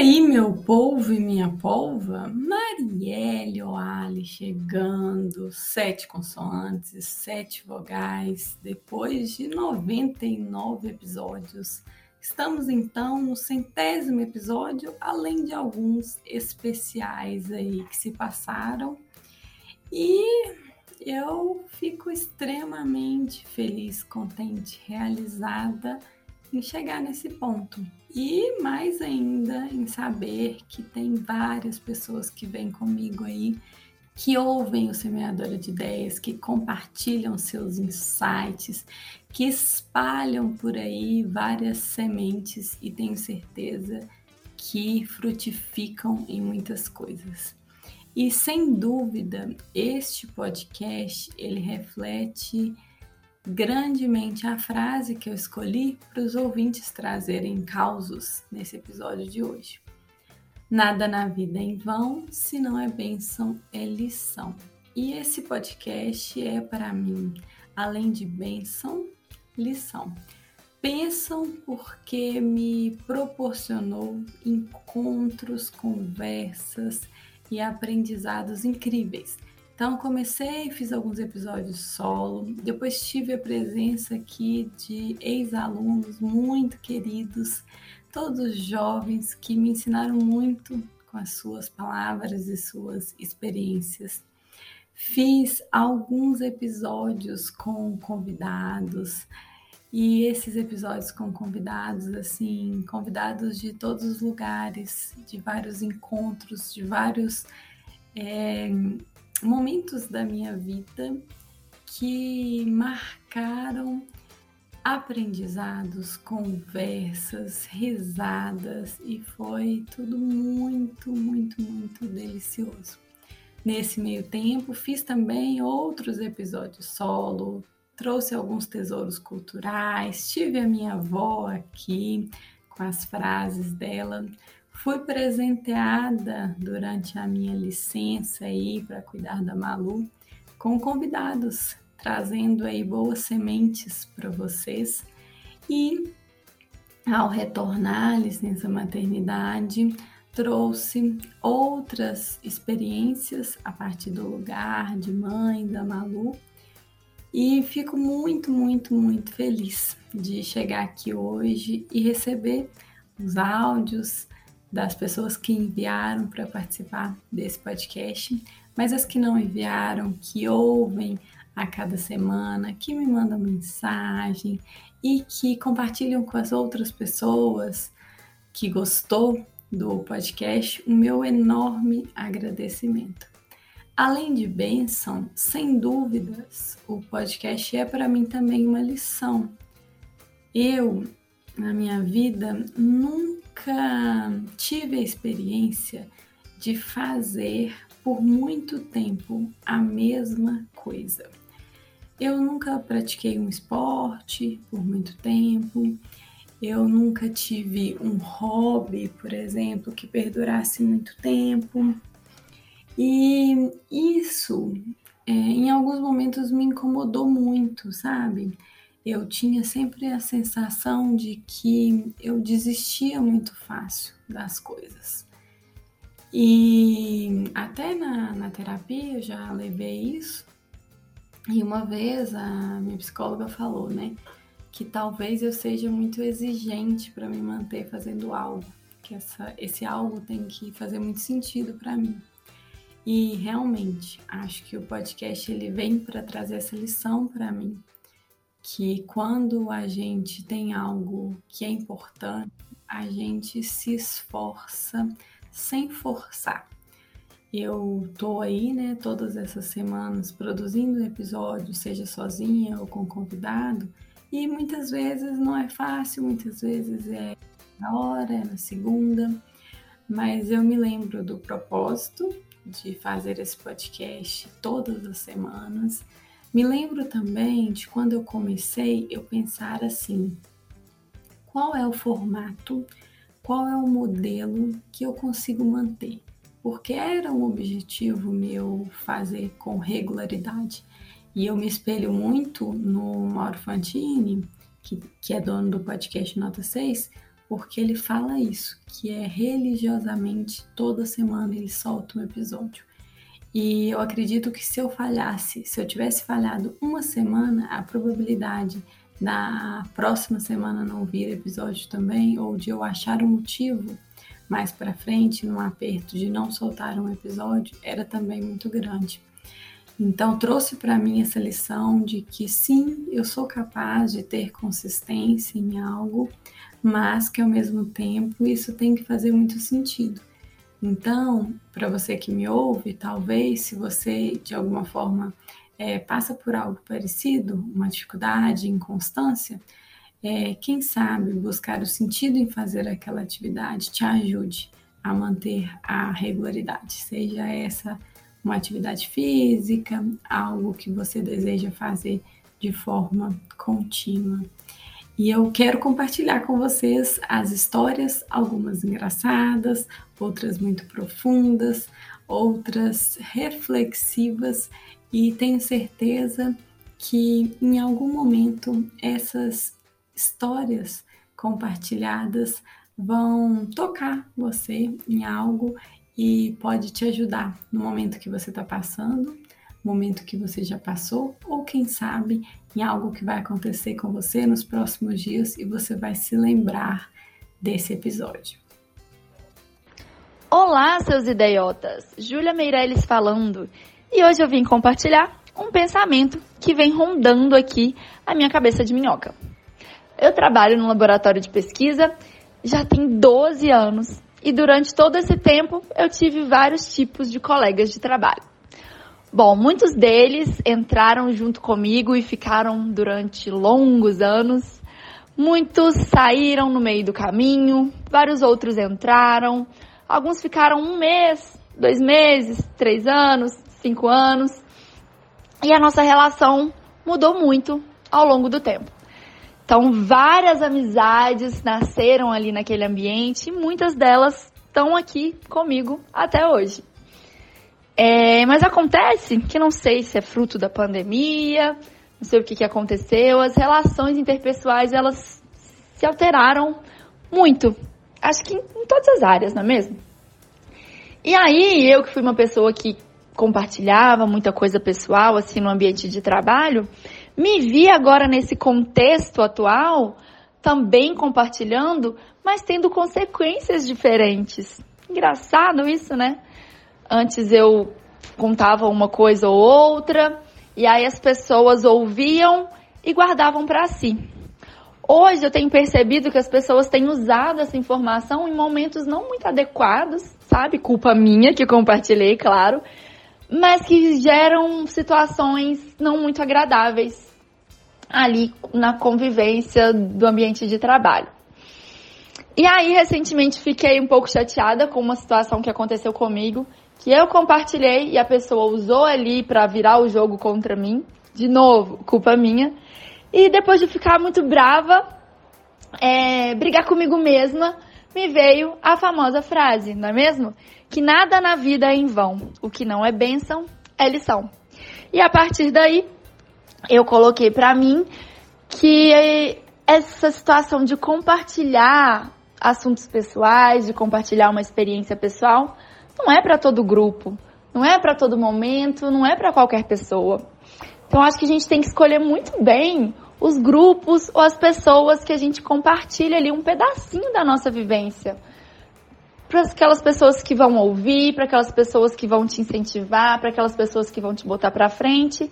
aí, meu povo e minha polva? Marielle Oali chegando, sete consoantes, sete vogais, depois de 99 episódios. Estamos então no centésimo episódio, além de alguns especiais aí que se passaram. E eu fico extremamente feliz, contente, realizada em chegar nesse ponto. E mais ainda em saber que tem várias pessoas que vêm comigo aí, que ouvem o Semeadora de Ideias, que compartilham seus insights, que espalham por aí várias sementes e tenho certeza que frutificam em muitas coisas. E sem dúvida, este podcast ele reflete grandemente a frase que eu escolhi para os ouvintes trazerem causos nesse episódio de hoje. Nada na vida é em vão, se não é bênção, é lição. E esse podcast é para mim, além de bênção, lição. Pensam porque me proporcionou encontros, conversas e aprendizados incríveis então comecei, fiz alguns episódios solo, depois tive a presença aqui de ex-alunos muito queridos, todos jovens que me ensinaram muito com as suas palavras e suas experiências. Fiz alguns episódios com convidados, e esses episódios com convidados, assim, convidados de todos os lugares, de vários encontros, de vários é, momentos da minha vida que marcaram aprendizados, conversas, risadas e foi tudo muito, muito, muito delicioso. Nesse meio tempo, fiz também outros episódios solo, trouxe alguns tesouros culturais, tive a minha avó aqui com as frases dela, Fui presenteada durante a minha licença aí para cuidar da Malu com convidados, trazendo aí boas sementes para vocês. E ao retornar à licença maternidade, trouxe outras experiências a partir do lugar de mãe da Malu. E fico muito, muito, muito feliz de chegar aqui hoje e receber os áudios, das pessoas que enviaram para participar desse podcast, mas as que não enviaram, que ouvem a cada semana, que me mandam mensagem e que compartilham com as outras pessoas que gostou do podcast, o meu enorme agradecimento. Além de bênção, sem dúvidas, o podcast é para mim também uma lição. Eu, na minha vida, nunca tive a experiência de fazer por muito tempo a mesma coisa. Eu nunca pratiquei um esporte por muito tempo, eu nunca tive um hobby, por exemplo, que perdurasse muito tempo. E isso, é, em alguns momentos, me incomodou muito, sabe? Eu tinha sempre a sensação de que eu desistia muito fácil das coisas. E até na, na terapia eu já levei isso. E uma vez a minha psicóloga falou, né, que talvez eu seja muito exigente para me manter fazendo algo, que essa, esse algo tem que fazer muito sentido para mim. E realmente, acho que o podcast ele vem para trazer essa lição para mim que quando a gente tem algo que é importante, a gente se esforça sem forçar. Eu tô aí, né, todas essas semanas produzindo episódios, seja sozinha ou com convidado, e muitas vezes não é fácil, muitas vezes é na hora, é na segunda, mas eu me lembro do propósito de fazer esse podcast todas as semanas me lembro também de quando eu comecei eu pensar assim: qual é o formato, qual é o modelo que eu consigo manter? Porque era um objetivo meu fazer com regularidade. E eu me espelho muito no Mauro Fantini, que, que é dono do podcast Nota 6, porque ele fala isso, que é religiosamente toda semana ele solta um episódio. E eu acredito que se eu falhasse, se eu tivesse falhado uma semana, a probabilidade da próxima semana não vir episódio também, ou de eu achar um motivo mais para frente, num aperto de não soltar um episódio, era também muito grande. Então, trouxe para mim essa lição de que sim, eu sou capaz de ter consistência em algo, mas que ao mesmo tempo isso tem que fazer muito sentido. Então, para você que me ouve, talvez se você de alguma forma é, passa por algo parecido, uma dificuldade, inconstância, é, quem sabe buscar o sentido em fazer aquela atividade te ajude a manter a regularidade, seja essa uma atividade física, algo que você deseja fazer de forma contínua. E eu quero compartilhar com vocês as histórias, algumas engraçadas, outras muito profundas, outras reflexivas, e tenho certeza que em algum momento essas histórias compartilhadas vão tocar você em algo e pode te ajudar no momento que você está passando, momento que você já passou, ou quem sabe em algo que vai acontecer com você nos próximos dias e você vai se lembrar desse episódio. Olá, seus idiotas! Júlia Meirelles falando. E hoje eu vim compartilhar um pensamento que vem rondando aqui a minha cabeça de minhoca. Eu trabalho no laboratório de pesquisa já tem 12 anos e durante todo esse tempo eu tive vários tipos de colegas de trabalho. Bom, muitos deles entraram junto comigo e ficaram durante longos anos. Muitos saíram no meio do caminho, vários outros entraram, alguns ficaram um mês, dois meses, três anos, cinco anos. E a nossa relação mudou muito ao longo do tempo. Então, várias amizades nasceram ali naquele ambiente e muitas delas estão aqui comigo até hoje. É, mas acontece que não sei se é fruto da pandemia, não sei o que, que aconteceu, as relações interpessoais elas se alteraram muito. Acho que em, em todas as áreas, não é mesmo? E aí, eu que fui uma pessoa que compartilhava muita coisa pessoal, assim, no ambiente de trabalho, me vi agora nesse contexto atual também compartilhando, mas tendo consequências diferentes. Engraçado isso, né? Antes eu contava uma coisa ou outra, e aí as pessoas ouviam e guardavam para si. Hoje eu tenho percebido que as pessoas têm usado essa informação em momentos não muito adequados, sabe? Culpa minha que compartilhei, claro, mas que geram situações não muito agradáveis ali na convivência do ambiente de trabalho. E aí, recentemente, fiquei um pouco chateada com uma situação que aconteceu comigo, que eu compartilhei e a pessoa usou ali para virar o jogo contra mim. De novo, culpa minha. E depois de ficar muito brava, é, brigar comigo mesma, me veio a famosa frase, não é mesmo? Que nada na vida é em vão. O que não é bênção é lição. E a partir daí, eu coloquei para mim que essa situação de compartilhar assuntos pessoais, de compartilhar uma experiência pessoal, não é para todo grupo, não é para todo momento, não é para qualquer pessoa. Então acho que a gente tem que escolher muito bem os grupos ou as pessoas que a gente compartilha ali um pedacinho da nossa vivência. Para aquelas pessoas que vão ouvir, para aquelas pessoas que vão te incentivar, para aquelas pessoas que vão te botar para frente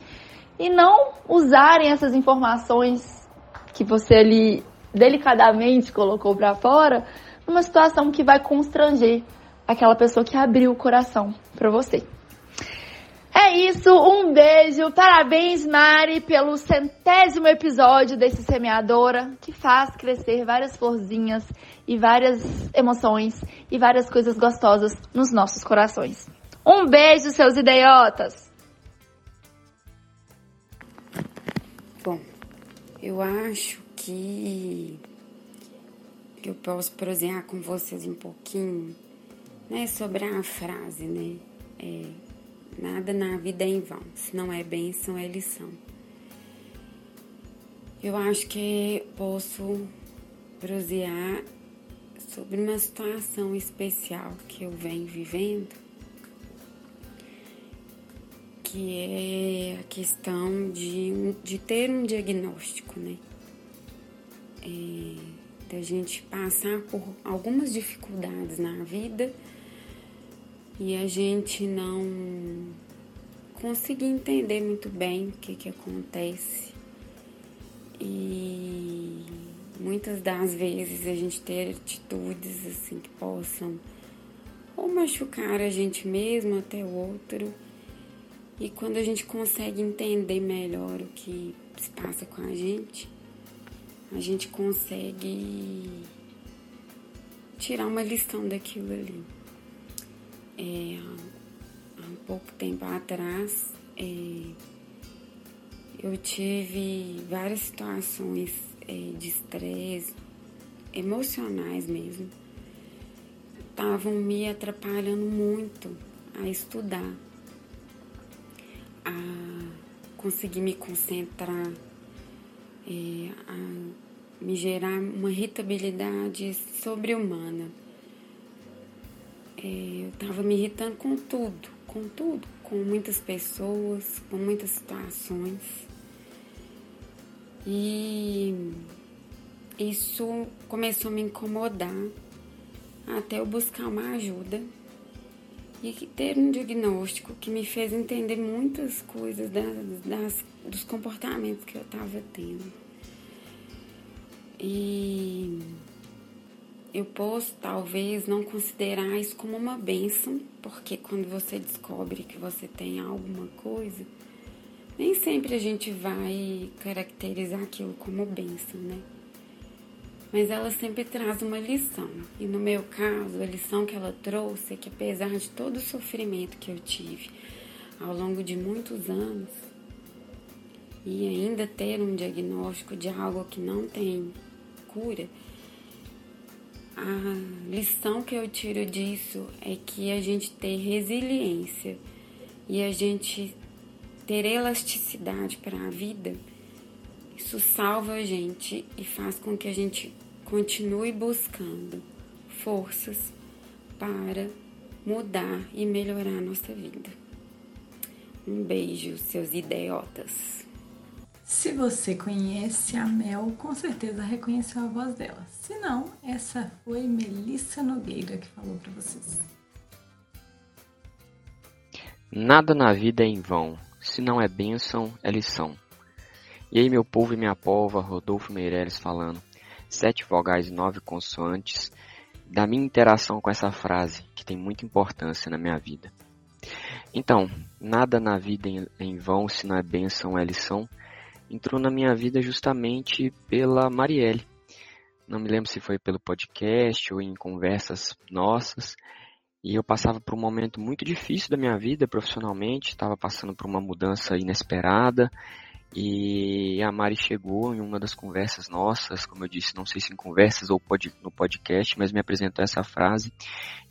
e não usarem essas informações que você ali delicadamente colocou para fora numa situação que vai constranger aquela pessoa que abriu o coração para você. É isso, um beijo, parabéns Mari pelo centésimo episódio desse Semeadora, que faz crescer várias florzinhas e várias emoções e várias coisas gostosas nos nossos corações. Um beijo, seus idiotas! Bom, eu acho que eu posso prosear com vocês um pouquinho, né, sobre a frase, né? É, nada na vida é em vão, se não é bênção, é lição. Eu acho que posso prosear sobre uma situação especial que eu venho vivendo, que é a questão de, de ter um diagnóstico, né? É, da gente passar por algumas dificuldades na vida e a gente não conseguir entender muito bem o que, que acontece. E muitas das vezes a gente ter atitudes assim que possam ou machucar a gente mesmo até o outro. E quando a gente consegue entender melhor o que se passa com a gente, a gente consegue tirar uma lição daquilo ali. É, há um pouco tempo atrás, é, eu tive várias situações é, de estresse, emocionais mesmo, estavam me atrapalhando muito a estudar, a conseguir me concentrar, é, a me gerar uma irritabilidade sobre-humana. É, eu estava me irritando com tudo, com tudo, com muitas pessoas, com muitas situações. E isso começou a me incomodar até eu buscar uma ajuda e ter um diagnóstico que me fez entender muitas coisas das, das dos comportamentos que eu estava tendo. E eu posso talvez não considerar isso como uma bênção, porque quando você descobre que você tem alguma coisa, nem sempre a gente vai caracterizar aquilo como bênção, né? Mas ela sempre traz uma lição. E no meu caso, a lição que ela trouxe é que apesar de todo o sofrimento que eu tive ao longo de muitos anos, e ainda ter um diagnóstico de algo que não tem cura, a lição que eu tiro disso é que a gente ter resiliência e a gente ter elasticidade para a vida, isso salva a gente e faz com que a gente continue buscando forças para mudar e melhorar a nossa vida. Um beijo, seus idiotas. Se você conhece a Mel, com certeza reconheceu a voz dela. Se não, essa foi Melissa Nogueira que falou para vocês. Nada na vida é em vão, se não é bênção, é lição. E aí, meu povo e minha polva, Rodolfo Meireles falando, sete vogais e nove consoantes, da minha interação com essa frase, que tem muita importância na minha vida. Então, nada na vida é em vão, se não é bênção, é lição entrou na minha vida justamente pela Marielle. Não me lembro se foi pelo podcast ou em conversas nossas. E eu passava por um momento muito difícil da minha vida profissionalmente, estava passando por uma mudança inesperada. E a Mari chegou em uma das conversas nossas, como eu disse, não sei se em conversas ou no podcast, mas me apresentou essa frase.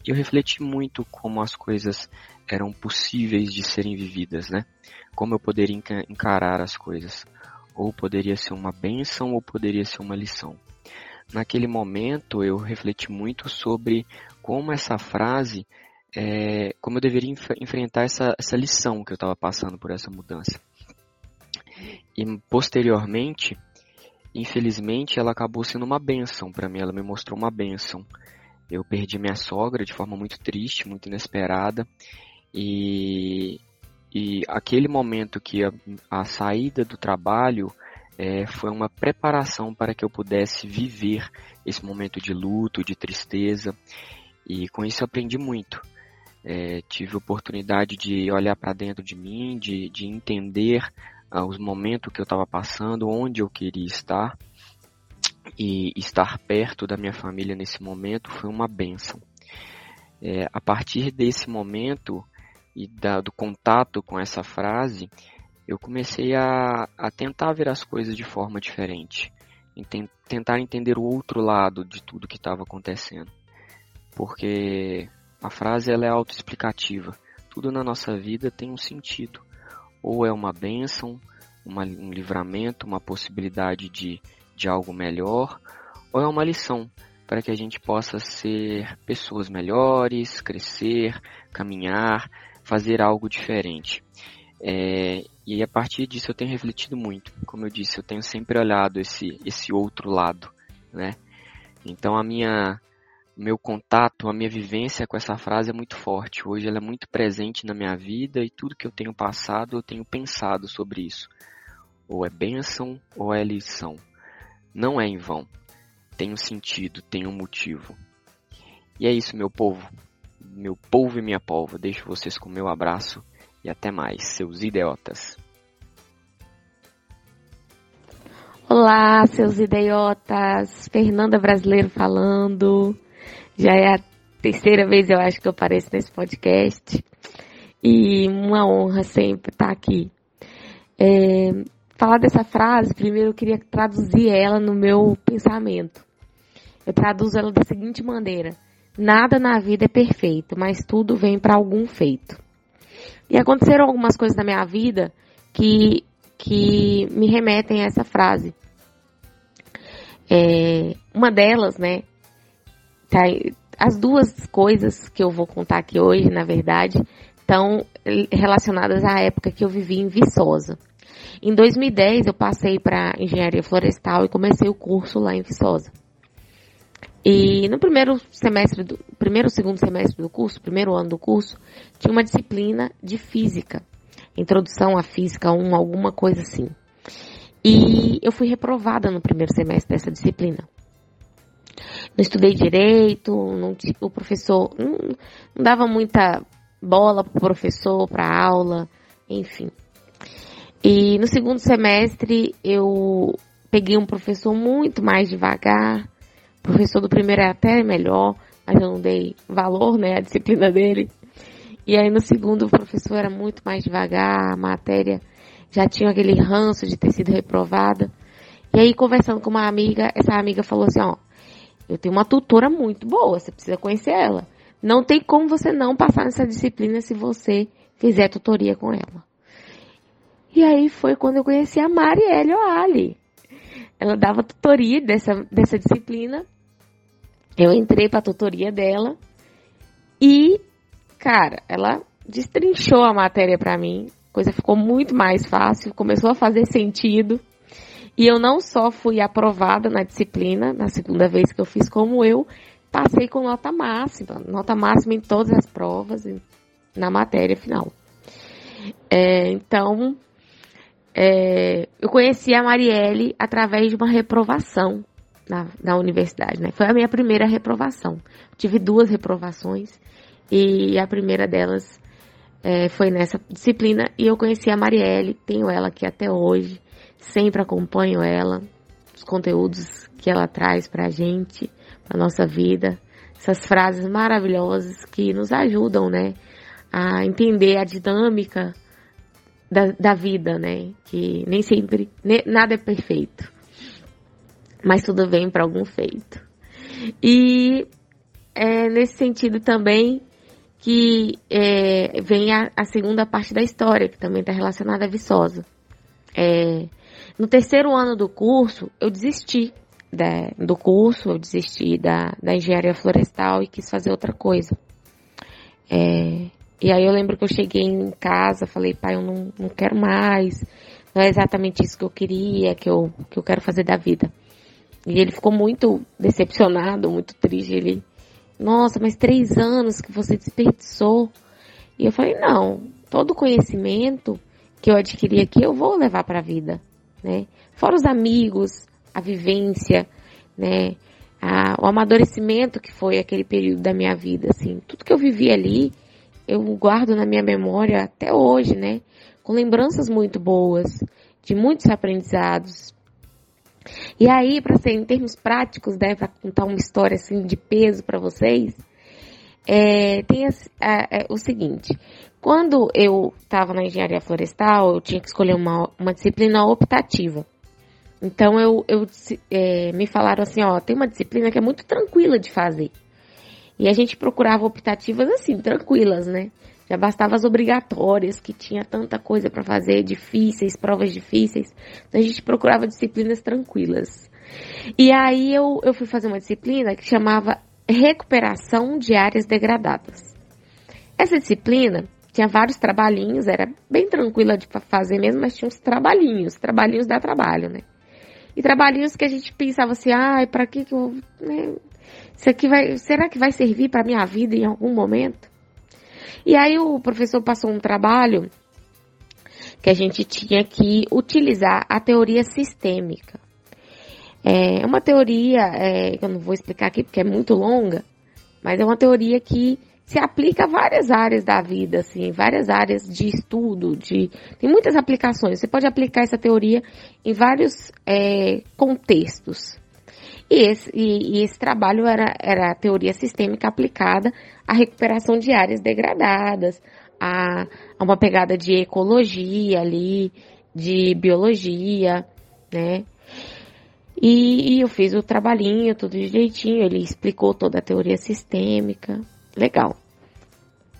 E eu refleti muito como as coisas eram possíveis de serem vividas, né? Como eu poderia encarar as coisas ou poderia ser uma bênção ou poderia ser uma lição. Naquele momento eu refleti muito sobre como essa frase, é, como eu deveria enf enfrentar essa, essa lição que eu estava passando por essa mudança. E posteriormente, infelizmente, ela acabou sendo uma bênção para mim, ela me mostrou uma bênção. Eu perdi minha sogra de forma muito triste, muito inesperada, e e aquele momento que a, a saída do trabalho é, foi uma preparação para que eu pudesse viver esse momento de luto, de tristeza. E com isso aprendi muito. É, tive oportunidade de olhar para dentro de mim, de, de entender ah, os momentos que eu estava passando, onde eu queria estar. E estar perto da minha família nesse momento foi uma benção. É, a partir desse momento, e da, do contato com essa frase, eu comecei a, a tentar ver as coisas de forma diferente, tent, tentar entender o outro lado de tudo que estava acontecendo, porque a frase ela é autoexplicativa. Tudo na nossa vida tem um sentido, ou é uma bênção, uma, um livramento, uma possibilidade de, de algo melhor, ou é uma lição para que a gente possa ser pessoas melhores, crescer, caminhar, fazer algo diferente. É, e a partir disso eu tenho refletido muito. Como eu disse, eu tenho sempre olhado esse, esse outro lado, né? Então a minha meu contato, a minha vivência com essa frase é muito forte. Hoje ela é muito presente na minha vida e tudo que eu tenho passado, eu tenho pensado sobre isso. Ou é bênção ou é lição. Não é em vão. Tem um sentido, tem um motivo. E é isso, meu povo. Meu povo e minha polva. Deixo vocês com meu abraço e até mais, seus idiotas. Olá, seus idiotas. Fernanda Brasileiro falando. Já é a terceira vez, eu acho, que eu apareço nesse podcast. E uma honra sempre estar aqui. É, falar dessa frase, primeiro eu queria traduzir ela no meu pensamento. Eu traduzo ela da seguinte maneira: Nada na vida é perfeito, mas tudo vem para algum feito. E aconteceram algumas coisas na minha vida que, que me remetem a essa frase. É, uma delas, né, Tá, as duas coisas que eu vou contar aqui hoje, na verdade, estão relacionadas à época que eu vivi em Viçosa. Em 2010 eu passei para engenharia florestal e comecei o curso lá em Viçosa. E no primeiro semestre, do, primeiro segundo semestre do curso, primeiro ano do curso, tinha uma disciplina de física, introdução à física 1, alguma coisa assim. E eu fui reprovada no primeiro semestre dessa disciplina não estudei direito, não, o professor não, não dava muita bola para o professor, para aula, enfim. E no segundo semestre eu peguei um professor muito mais devagar. O professor do primeiro é até melhor, mas eu não dei valor, né, à disciplina dele. E aí no segundo o professor era muito mais devagar, a matéria já tinha aquele ranço de ter sido reprovada. E aí conversando com uma amiga, essa amiga falou assim, ó, eu tenho uma tutora muito boa, você precisa conhecer ela. Não tem como você não passar nessa disciplina se você fizer tutoria com ela. E aí foi quando eu conheci a Marielle Oali. Ela dava tutoria dessa, dessa disciplina. Eu entrei para a tutoria dela. E, cara, ela destrinchou a matéria para mim. A coisa ficou muito mais fácil, começou a fazer sentido. E eu não só fui aprovada na disciplina, na segunda vez que eu fiz, como eu passei com nota máxima, nota máxima em todas as provas, na matéria final. É, então, é, eu conheci a Marielle através de uma reprovação na, na universidade, né? Foi a minha primeira reprovação. Tive duas reprovações e a primeira delas é, foi nessa disciplina e eu conheci a Marielle, tenho ela aqui até hoje sempre acompanho ela, os conteúdos que ela traz para a gente, para nossa vida, essas frases maravilhosas que nos ajudam, né, a entender a dinâmica da, da vida, né, que nem sempre, nada é perfeito, mas tudo vem para algum feito. E é nesse sentido também que é, vem a, a, segunda parte da história, que também está relacionada à Viçosa. É, no terceiro ano do curso, eu desisti da, do curso, eu desisti da, da engenharia florestal e quis fazer outra coisa. É, e aí eu lembro que eu cheguei em casa, falei, pai, eu não, não quero mais, não é exatamente isso que eu queria, que eu, que eu quero fazer da vida. E ele ficou muito decepcionado, muito triste. Ele, nossa, mas três anos que você desperdiçou. E eu falei, não, todo conhecimento que eu adquiri aqui eu vou levar para a vida né? Fora os amigos, a vivência, né? A, o amadurecimento que foi aquele período da minha vida, assim, tudo que eu vivi ali, eu guardo na minha memória até hoje, né? Com lembranças muito boas, de muitos aprendizados. E aí, para ser em termos práticos, né, para contar uma história assim de peso para vocês, é, tem é, o seguinte: quando eu estava na engenharia florestal, eu tinha que escolher uma, uma disciplina optativa. Então eu, eu é, me falaram assim, ó, tem uma disciplina que é muito tranquila de fazer. E a gente procurava optativas assim, tranquilas, né? Já bastava as obrigatórias, que tinha tanta coisa para fazer, difíceis, provas difíceis. Então a gente procurava disciplinas tranquilas. E aí eu, eu fui fazer uma disciplina que chamava Recuperação de Áreas Degradadas. Essa disciplina tinha vários trabalhinhos, era bem tranquila de fazer mesmo, mas tinha uns trabalhinhos, trabalhinhos dá trabalho, né? E trabalhinhos que a gente pensava assim, ai, ah, para que que eu, né? Isso aqui vai, será que vai servir para minha vida em algum momento? E aí o professor passou um trabalho que a gente tinha que utilizar a teoria sistêmica. É uma teoria, é, que eu não vou explicar aqui porque é muito longa, mas é uma teoria que se aplica a várias áreas da vida, assim, várias áreas de estudo, de tem muitas aplicações. Você pode aplicar essa teoria em vários é, contextos. E esse, e, e esse trabalho era, era a teoria sistêmica aplicada à recuperação de áreas degradadas, a, a uma pegada de ecologia ali, de biologia, né? E, e, eu fiz o trabalhinho, tudo direitinho, ele explicou toda a teoria sistêmica. Legal.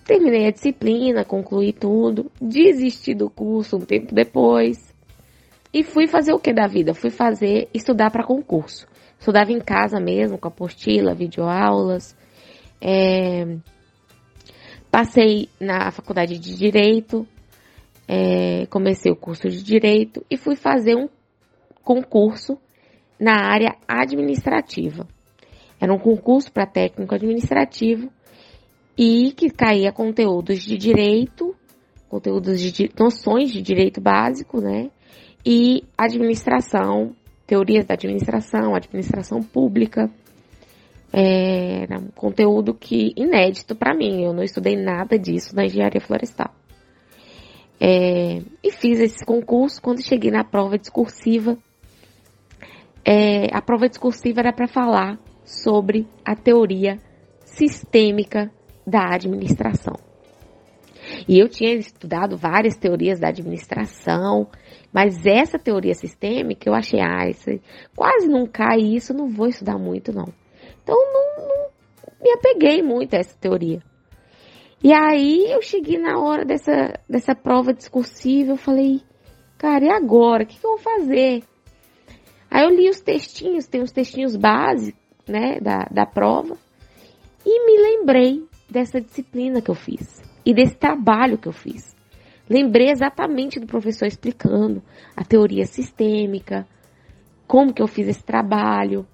Terminei a disciplina, concluí tudo, desisti do curso um tempo depois. E fui fazer o que da vida? Fui fazer, estudar para concurso. Estudava em casa mesmo, com apostila, videoaulas. É, passei na faculdade de Direito, é, comecei o curso de Direito e fui fazer um concurso na área administrativa. Era um concurso para técnico administrativo e que caía conteúdos de direito, conteúdos de noções de direito básico, né? E administração, teorias da administração, administração pública. É, era um conteúdo que inédito para mim. Eu não estudei nada disso na engenharia florestal. É, e fiz esse concurso quando cheguei na prova discursiva é, a prova discursiva era para falar sobre a teoria sistêmica da administração. E eu tinha estudado várias teorias da administração, mas essa teoria sistêmica eu achei, ah, isso, quase não cai isso, não vou estudar muito não. Então não, não me apeguei muito a essa teoria. E aí eu cheguei na hora dessa, dessa prova discursiva, eu falei, cara, e agora? O que, que eu vou fazer? Aí eu li os textinhos, tem os textinhos básicos, né, da, da prova, e me lembrei dessa disciplina que eu fiz e desse trabalho que eu fiz. Lembrei exatamente do professor explicando a teoria sistêmica, como que eu fiz esse trabalho.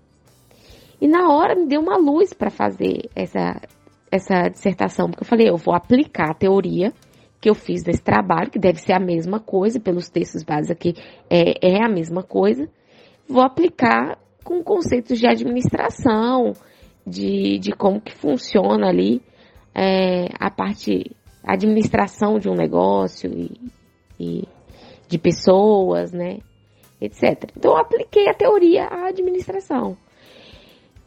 E na hora me deu uma luz para fazer essa, essa dissertação, porque eu falei, eu vou aplicar a teoria que eu fiz desse trabalho, que deve ser a mesma coisa, pelos textos básicos aqui é, é a mesma coisa, vou aplicar com conceitos de administração, de, de como que funciona ali é, a parte administração de um negócio e, e de pessoas, né, etc. Então eu apliquei a teoria à administração.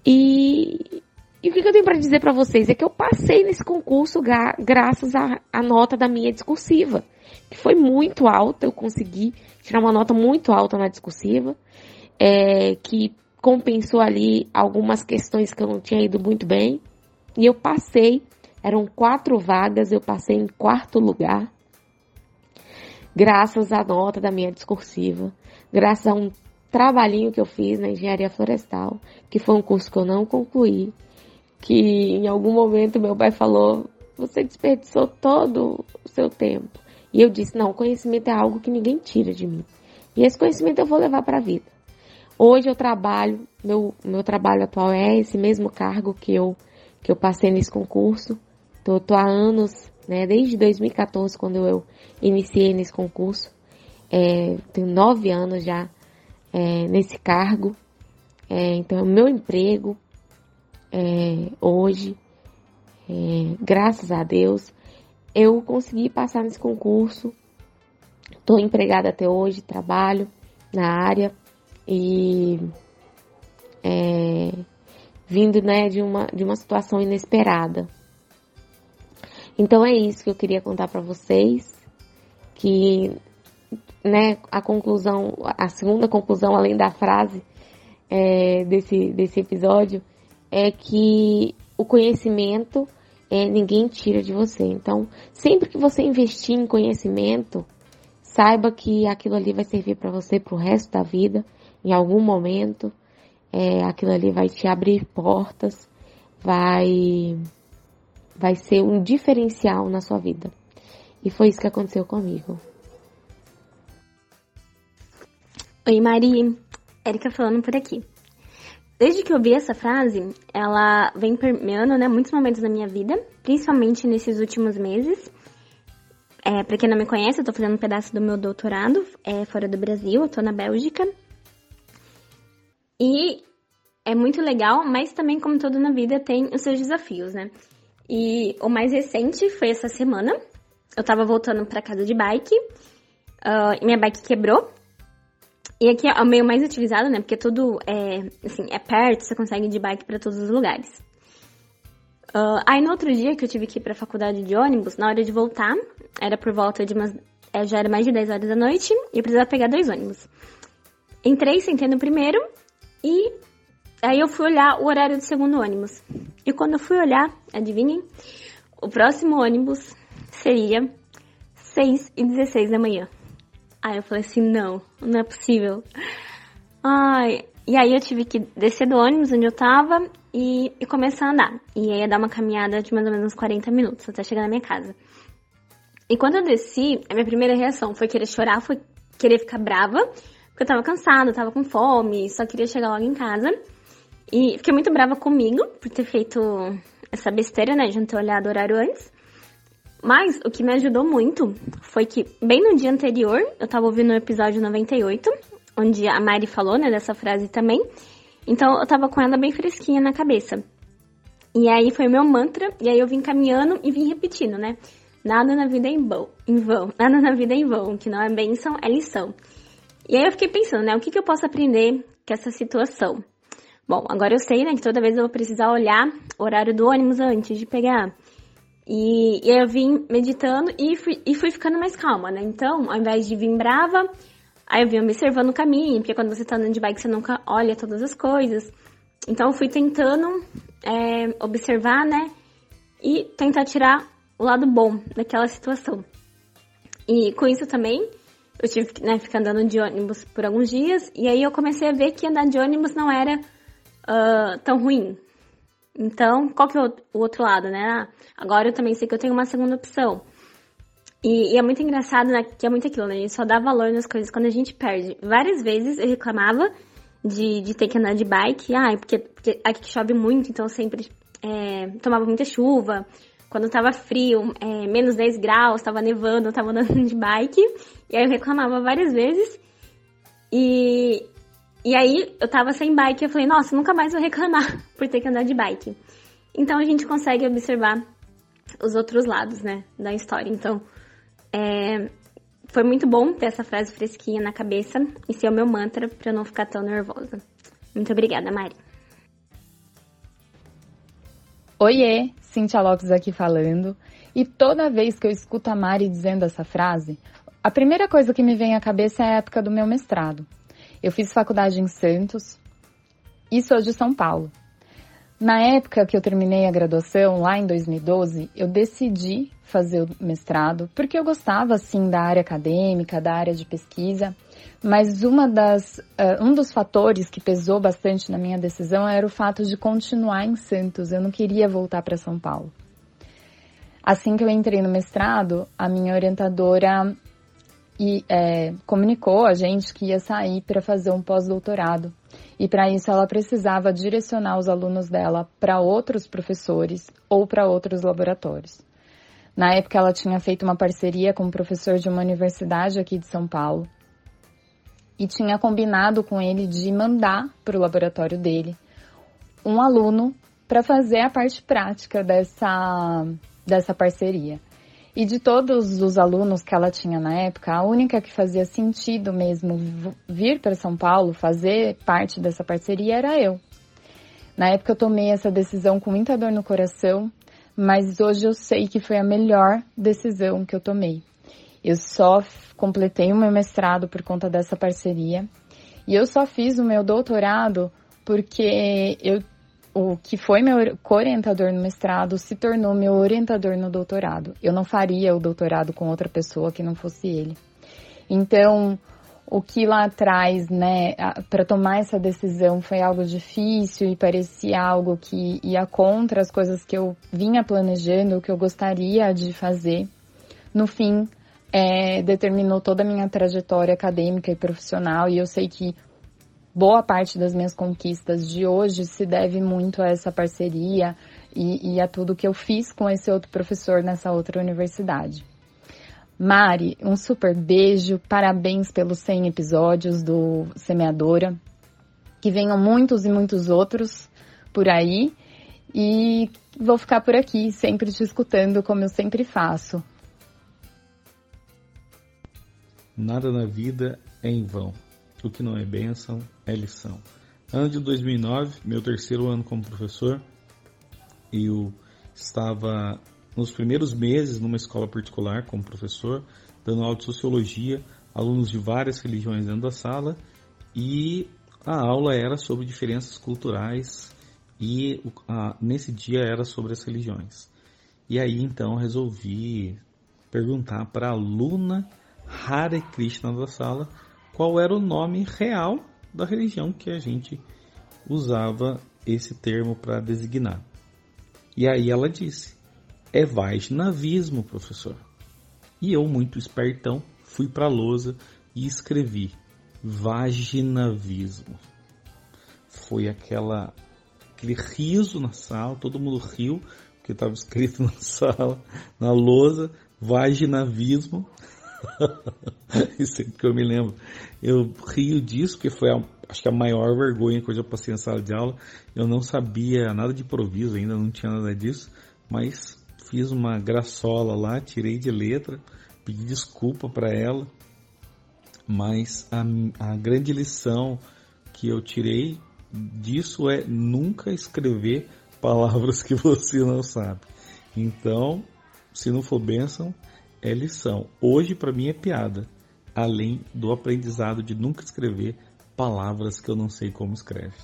E, e o que, eu tenho para dizer para vocês é que eu passei nesse concurso gra graças à nota da minha discursiva, que foi muito alta, eu consegui tirar uma nota muito alta na discursiva é, que compensou ali algumas questões que eu não tinha ido muito bem. E eu passei, eram quatro vagas, eu passei em quarto lugar, graças à nota da minha discursiva, graças a um trabalhinho que eu fiz na engenharia florestal, que foi um curso que eu não concluí, que em algum momento meu pai falou: você desperdiçou todo o seu tempo. E eu disse: não, conhecimento é algo que ninguém tira de mim. E esse conhecimento eu vou levar para a vida. Hoje eu trabalho, meu, meu trabalho atual é esse mesmo cargo que eu, que eu passei nesse concurso. Tô, tô há anos, né, desde 2014, quando eu iniciei nesse concurso. É, tenho nove anos já é, nesse cargo. É, então, é o meu emprego é, hoje, é, graças a Deus, eu consegui passar nesse concurso. Estou empregada até hoje, trabalho na área e vindo né, de, uma, de uma situação inesperada. Então é isso que eu queria contar para vocês, que né, a conclusão, a segunda conclusão, além da frase é, desse, desse episódio, é que o conhecimento é, ninguém tira de você. Então, sempre que você investir em conhecimento, saiba que aquilo ali vai servir para você para o resto da vida em algum momento. é, aquilo ali vai te abrir portas, vai, vai ser um diferencial na sua vida. E foi isso que aconteceu comigo. Oi, Mari. Érica falando por aqui. Desde que eu vi essa frase, ela vem permeando né, muitos momentos da minha vida, principalmente nesses últimos meses. É, para quem não me conhece, eu tô fazendo um pedaço do meu doutorado é, fora do Brasil, eu tô na Bélgica. E é muito legal, mas também, como tudo na vida, tem os seus desafios, né? E o mais recente foi essa semana. Eu tava voltando para casa de bike, uh, e minha bike quebrou. E aqui é o meio mais utilizado, né? Porque tudo é, assim, é perto, você consegue ir de bike para todos os lugares. Uh, aí no outro dia que eu tive que ir pra faculdade de ônibus, na hora de voltar, era por volta de umas. É, já era mais de 10 horas da noite e eu precisava pegar dois ônibus. Entrei, sentei no primeiro e aí eu fui olhar o horário do segundo ônibus. E quando eu fui olhar, adivinhem? O próximo ônibus seria 6 e 16 da manhã. Aí eu falei assim, não, não é possível. Ai, e aí eu tive que descer do ônibus onde eu tava e, e começar a andar. E aí ia dar uma caminhada de mais ou menos uns 40 minutos até chegar na minha casa. E quando eu desci, a minha primeira reação foi querer chorar, foi querer ficar brava, porque eu tava cansada, tava com fome, só queria chegar logo em casa. E fiquei muito brava comigo por ter feito essa besteira, né, de não ter olhado o horário antes. Mas o que me ajudou muito foi que, bem no dia anterior, eu tava ouvindo o episódio 98, onde a Mari falou, né, dessa frase também. Então eu tava com ela bem fresquinha na cabeça. E aí foi o meu mantra, e aí eu vim caminhando e vim repetindo, né? Nada na vida é em vão, em vão, nada na vida é em vão, que não é bênção, é lição. E aí eu fiquei pensando, né, o que, que eu posso aprender com essa situação? Bom, agora eu sei, né, que toda vez eu vou precisar olhar o horário do ônibus antes de pegar. E, e eu vim meditando e fui, e fui ficando mais calma, né? Então, ao invés de vir brava, Aí eu vim observando o caminho, porque quando você tá andando de bike você nunca olha todas as coisas. Então eu fui tentando é, observar, né? E tentar tirar o lado bom daquela situação. E com isso também, eu tive que né, ficar andando de ônibus por alguns dias, e aí eu comecei a ver que andar de ônibus não era uh, tão ruim. Então, qual que é o outro lado, né? Ah, agora eu também sei que eu tenho uma segunda opção. E, e, é muito engraçado, né? Que é muito aquilo, né? A gente só dá valor nas coisas quando a gente perde. Várias vezes eu reclamava de, de ter que andar de bike. Ah, porque, porque aqui chove muito, então eu sempre é, tomava muita chuva. Quando tava frio, é, menos 10 graus, tava nevando, eu tava andando de bike. E aí eu reclamava várias vezes. E, e aí eu tava sem bike eu falei, nossa, nunca mais vou reclamar por ter que andar de bike. Então a gente consegue observar os outros lados, né, da história. Então, é, foi muito bom ter essa frase fresquinha na cabeça e ser o meu mantra para não ficar tão nervosa. Muito obrigada, Mari. Oiê, Cintia Lopes aqui falando. E toda vez que eu escuto a Mari dizendo essa frase, a primeira coisa que me vem à cabeça é a época do meu mestrado. Eu fiz faculdade em Santos e sou de São Paulo. Na época que eu terminei a graduação, lá em 2012, eu decidi fazer o mestrado porque eu gostava, assim, da área acadêmica, da área de pesquisa, mas uma das, uh, um dos fatores que pesou bastante na minha decisão era o fato de continuar em Santos. Eu não queria voltar para São Paulo. Assim que eu entrei no mestrado, a minha orientadora e, é, comunicou a gente que ia sair para fazer um pós-doutorado e para isso ela precisava direcionar os alunos dela para outros professores ou para outros laboratórios. Na época ela tinha feito uma parceria com um professor de uma universidade aqui de São Paulo e tinha combinado com ele de mandar para o laboratório dele um aluno para fazer a parte prática dessa, dessa parceria. E de todos os alunos que ela tinha na época, a única que fazia sentido mesmo vir para São Paulo, fazer parte dessa parceria, era eu. Na época eu tomei essa decisão com muita dor no coração, mas hoje eu sei que foi a melhor decisão que eu tomei. Eu só completei o meu mestrado por conta dessa parceria e eu só fiz o meu doutorado porque eu o que foi meu orientador no mestrado se tornou meu orientador no doutorado. Eu não faria o doutorado com outra pessoa que não fosse ele. Então, o que lá atrás, né, para tomar essa decisão foi algo difícil e parecia algo que ia contra as coisas que eu vinha planejando, que eu gostaria de fazer. No fim, é, determinou toda a minha trajetória acadêmica e profissional e eu sei que boa parte das minhas conquistas de hoje se deve muito a essa parceria e, e a tudo que eu fiz com esse outro professor nessa outra universidade. Mari, um super beijo, parabéns pelos 100 episódios do Semeadora. Que venham muitos e muitos outros por aí. E vou ficar por aqui, sempre te escutando, como eu sempre faço. Nada na vida é em vão. O que não é bênção é lição. Ano de 2009, meu terceiro ano como professor, eu estava nos primeiros meses numa escola particular como professor, dando aula de sociologia, alunos de várias religiões dentro da sala, e a aula era sobre diferenças culturais e a, nesse dia era sobre as religiões. E aí então resolvi perguntar para a aluna Hare Krishna da sala qual era o nome real da religião que a gente usava esse termo para designar. E aí ela disse: é Vaishnavismo, professor. E eu, muito espertão, fui para a lousa e escrevi Vaginavismo. Foi aquela aquele riso na sala, todo mundo riu, porque estava escrito na sala, na lousa, Vaginavismo. E sempre que eu me lembro, eu rio disso, porque foi a, acho que a maior vergonha que eu já passei na sala de aula. Eu não sabia nada de improviso ainda, não tinha nada disso, mas fiz uma graçola lá, tirei de letra, pedi desculpa para ela, mas a, a grande lição que eu tirei disso é nunca escrever palavras que você não sabe. Então, se não for bênção, é lição. Hoje para mim é piada, além do aprendizado de nunca escrever palavras que eu não sei como escreve.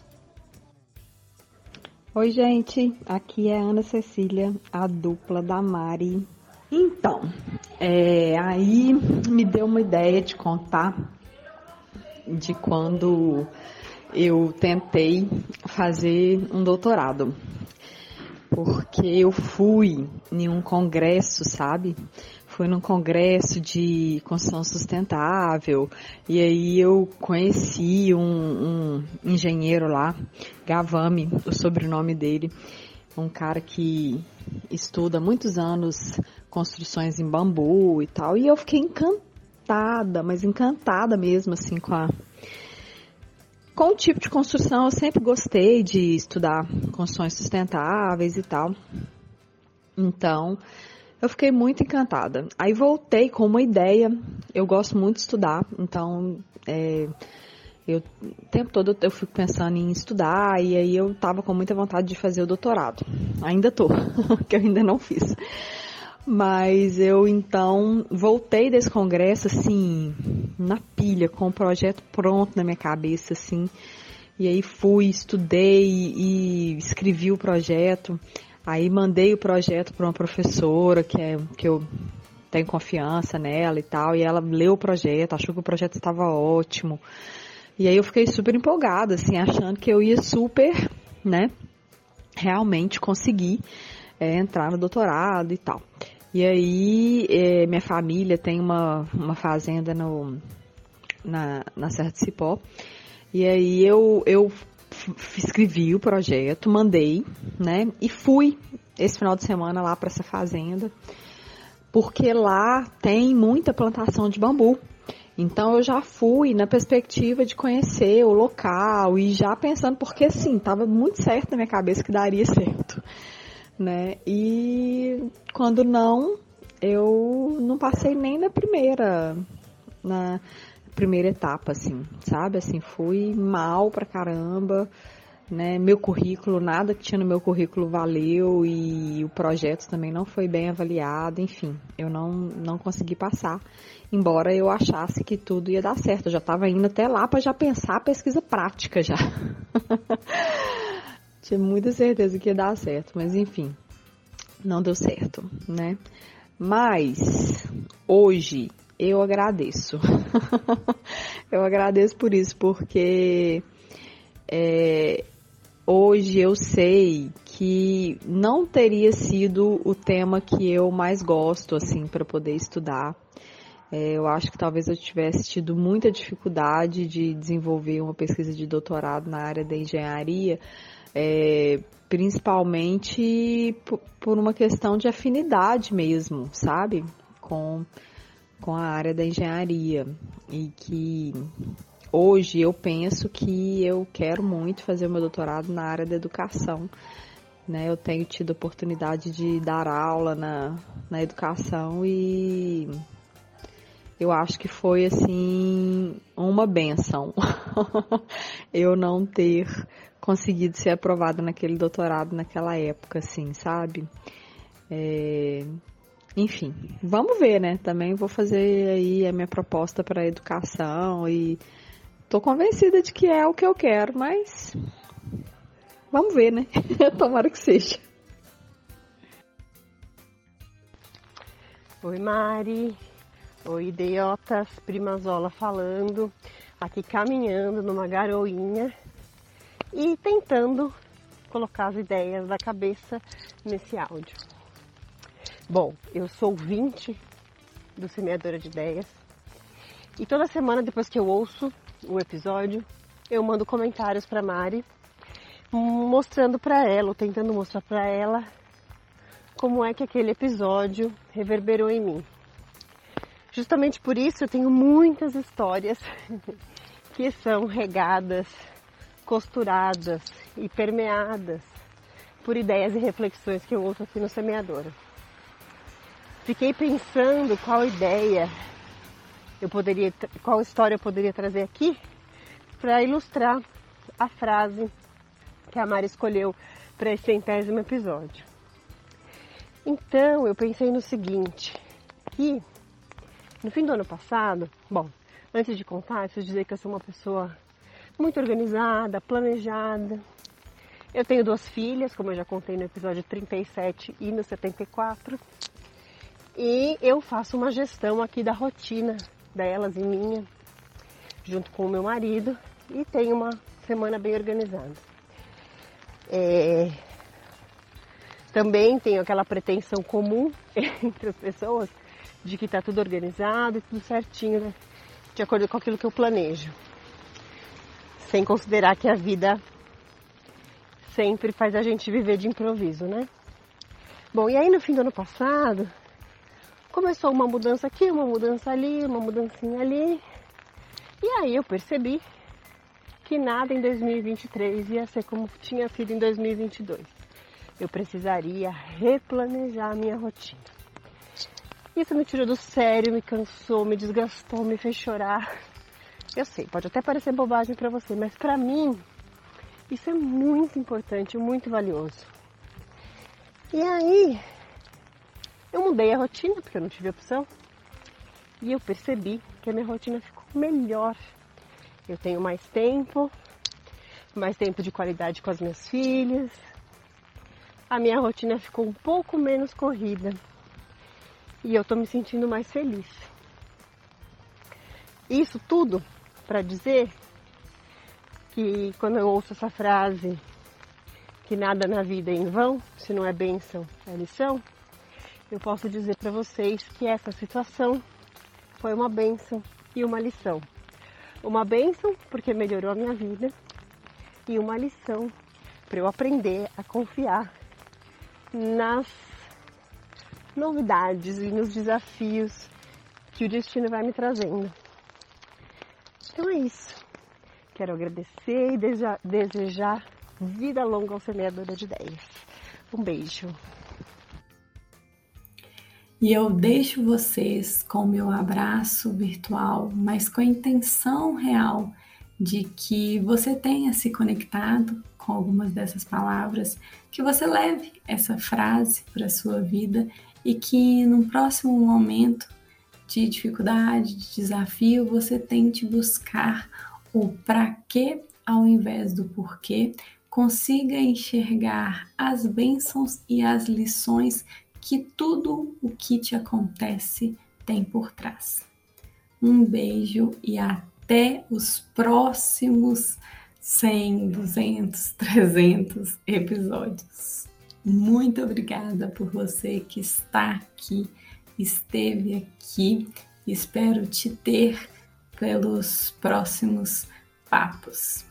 Oi, gente, aqui é Ana Cecília, a dupla da Mari. Então, é, aí me deu uma ideia de contar de quando eu tentei fazer um doutorado. Porque eu fui em um congresso, sabe? Fui num congresso de construção sustentável e aí eu conheci um, um engenheiro lá, Gavami, o sobrenome dele, um cara que estuda há muitos anos construções em bambu e tal, e eu fiquei encantada, mas encantada mesmo assim com a com o tipo de construção, eu sempre gostei de estudar construções sustentáveis e tal. Então, eu fiquei muito encantada. Aí voltei com uma ideia. Eu gosto muito de estudar, então é, eu, o tempo todo eu fico pensando em estudar e aí eu tava com muita vontade de fazer o doutorado. Ainda tô, que eu ainda não fiz. Mas eu então voltei desse congresso assim, na pilha, com o projeto pronto na minha cabeça, assim. E aí fui, estudei e escrevi o projeto. Aí mandei o projeto para uma professora que, é, que eu tenho confiança nela e tal, e ela leu o projeto, achou que o projeto estava ótimo. E aí eu fiquei super empolgada, assim, achando que eu ia super, né, realmente conseguir é, entrar no doutorado e tal. E aí é, minha família tem uma, uma fazenda no, na, na Serra de Cipó. E aí eu, eu escrevi o projeto, mandei, né? E fui esse final de semana lá para essa fazenda, porque lá tem muita plantação de bambu. Então eu já fui na perspectiva de conhecer o local e já pensando porque sim, estava muito certo na minha cabeça que daria certo, né? E quando não, eu não passei nem na primeira na primeira etapa, assim, sabe? Assim, fui mal pra caramba, né? Meu currículo, nada que tinha no meu currículo valeu e o projeto também não foi bem avaliado, enfim, eu não, não consegui passar, embora eu achasse que tudo ia dar certo. Eu já estava indo até lá para já pensar a pesquisa prática já. tinha muita certeza que ia dar certo, mas enfim, não deu certo, né? Mas hoje eu agradeço. eu agradeço por isso, porque é, hoje eu sei que não teria sido o tema que eu mais gosto, assim, para poder estudar. É, eu acho que talvez eu tivesse tido muita dificuldade de desenvolver uma pesquisa de doutorado na área da engenharia, é, principalmente por uma questão de afinidade mesmo, sabe? Com, com a área da engenharia. E que hoje eu penso que eu quero muito fazer o meu doutorado na área da educação. Né? Eu tenho tido a oportunidade de dar aula na, na educação e eu acho que foi assim uma benção eu não ter conseguido ser aprovada naquele doutorado naquela época, assim, sabe? É... Enfim, vamos ver, né? Também vou fazer aí a minha proposta para educação e tô convencida de que é o que eu quero, mas vamos ver, né? Tomara que seja. Oi, Mari. Oi, idiotas, Primazola falando, aqui caminhando numa garoinha e tentando colocar as ideias da cabeça nesse áudio. Bom, eu sou 20 do Semeadora de Ideias e toda semana depois que eu ouço o episódio, eu mando comentários para Mari mostrando para ela, tentando mostrar para ela como é que aquele episódio reverberou em mim. Justamente por isso eu tenho muitas histórias que são regadas, costuradas e permeadas por ideias e reflexões que eu ouço aqui no Semeadora. Fiquei pensando qual ideia eu poderia, qual história eu poderia trazer aqui para ilustrar a frase que a Mari escolheu para esse centésimo episódio. Então eu pensei no seguinte, que no fim do ano passado, bom, antes de contar, preciso dizer que eu sou uma pessoa muito organizada, planejada. Eu tenho duas filhas, como eu já contei no episódio 37 e no 74. E eu faço uma gestão aqui da rotina delas e minha, junto com o meu marido, e tenho uma semana bem organizada. É... Também tenho aquela pretensão comum entre as pessoas de que está tudo organizado e tudo certinho, né? de acordo com aquilo que eu planejo. Sem considerar que a vida sempre faz a gente viver de improviso, né? Bom, e aí no fim do ano passado, começou uma mudança aqui, uma mudança ali, uma mudancinha ali. E aí eu percebi que nada em 2023 ia ser como tinha sido em 2022. Eu precisaria replanejar a minha rotina. Isso me tirou do sério, me cansou, me desgastou, me fez chorar. Eu sei, pode até parecer bobagem para você, mas para mim isso é muito importante, muito valioso. E aí, eu mudei a rotina, porque eu não tive opção. E eu percebi que a minha rotina ficou melhor. Eu tenho mais tempo, mais tempo de qualidade com as minhas filhas. A minha rotina ficou um pouco menos corrida e eu tô me sentindo mais feliz. Isso tudo para dizer que quando eu ouço essa frase que nada na vida é em vão, se não é bênção, é lição, eu posso dizer para vocês que essa situação foi uma bênção e uma lição. Uma bênção porque melhorou a minha vida e uma lição para eu aprender a confiar nas novidades e nos desafios que o destino vai me trazendo. Então é isso. Quero agradecer e desejar vida longa ao semeadora de ideias. Um beijo. E eu deixo vocês com o meu abraço virtual, mas com a intenção real de que você tenha se conectado com algumas dessas palavras, que você leve essa frase para a sua vida e que no próximo momento de dificuldade, de desafio, você tente buscar o para quê ao invés do porquê, consiga enxergar as bênçãos e as lições que tudo o que te acontece tem por trás. Um beijo e até os próximos 100, 200, 300 episódios. Muito obrigada por você que está aqui, esteve aqui. Espero te ter pelos próximos papos.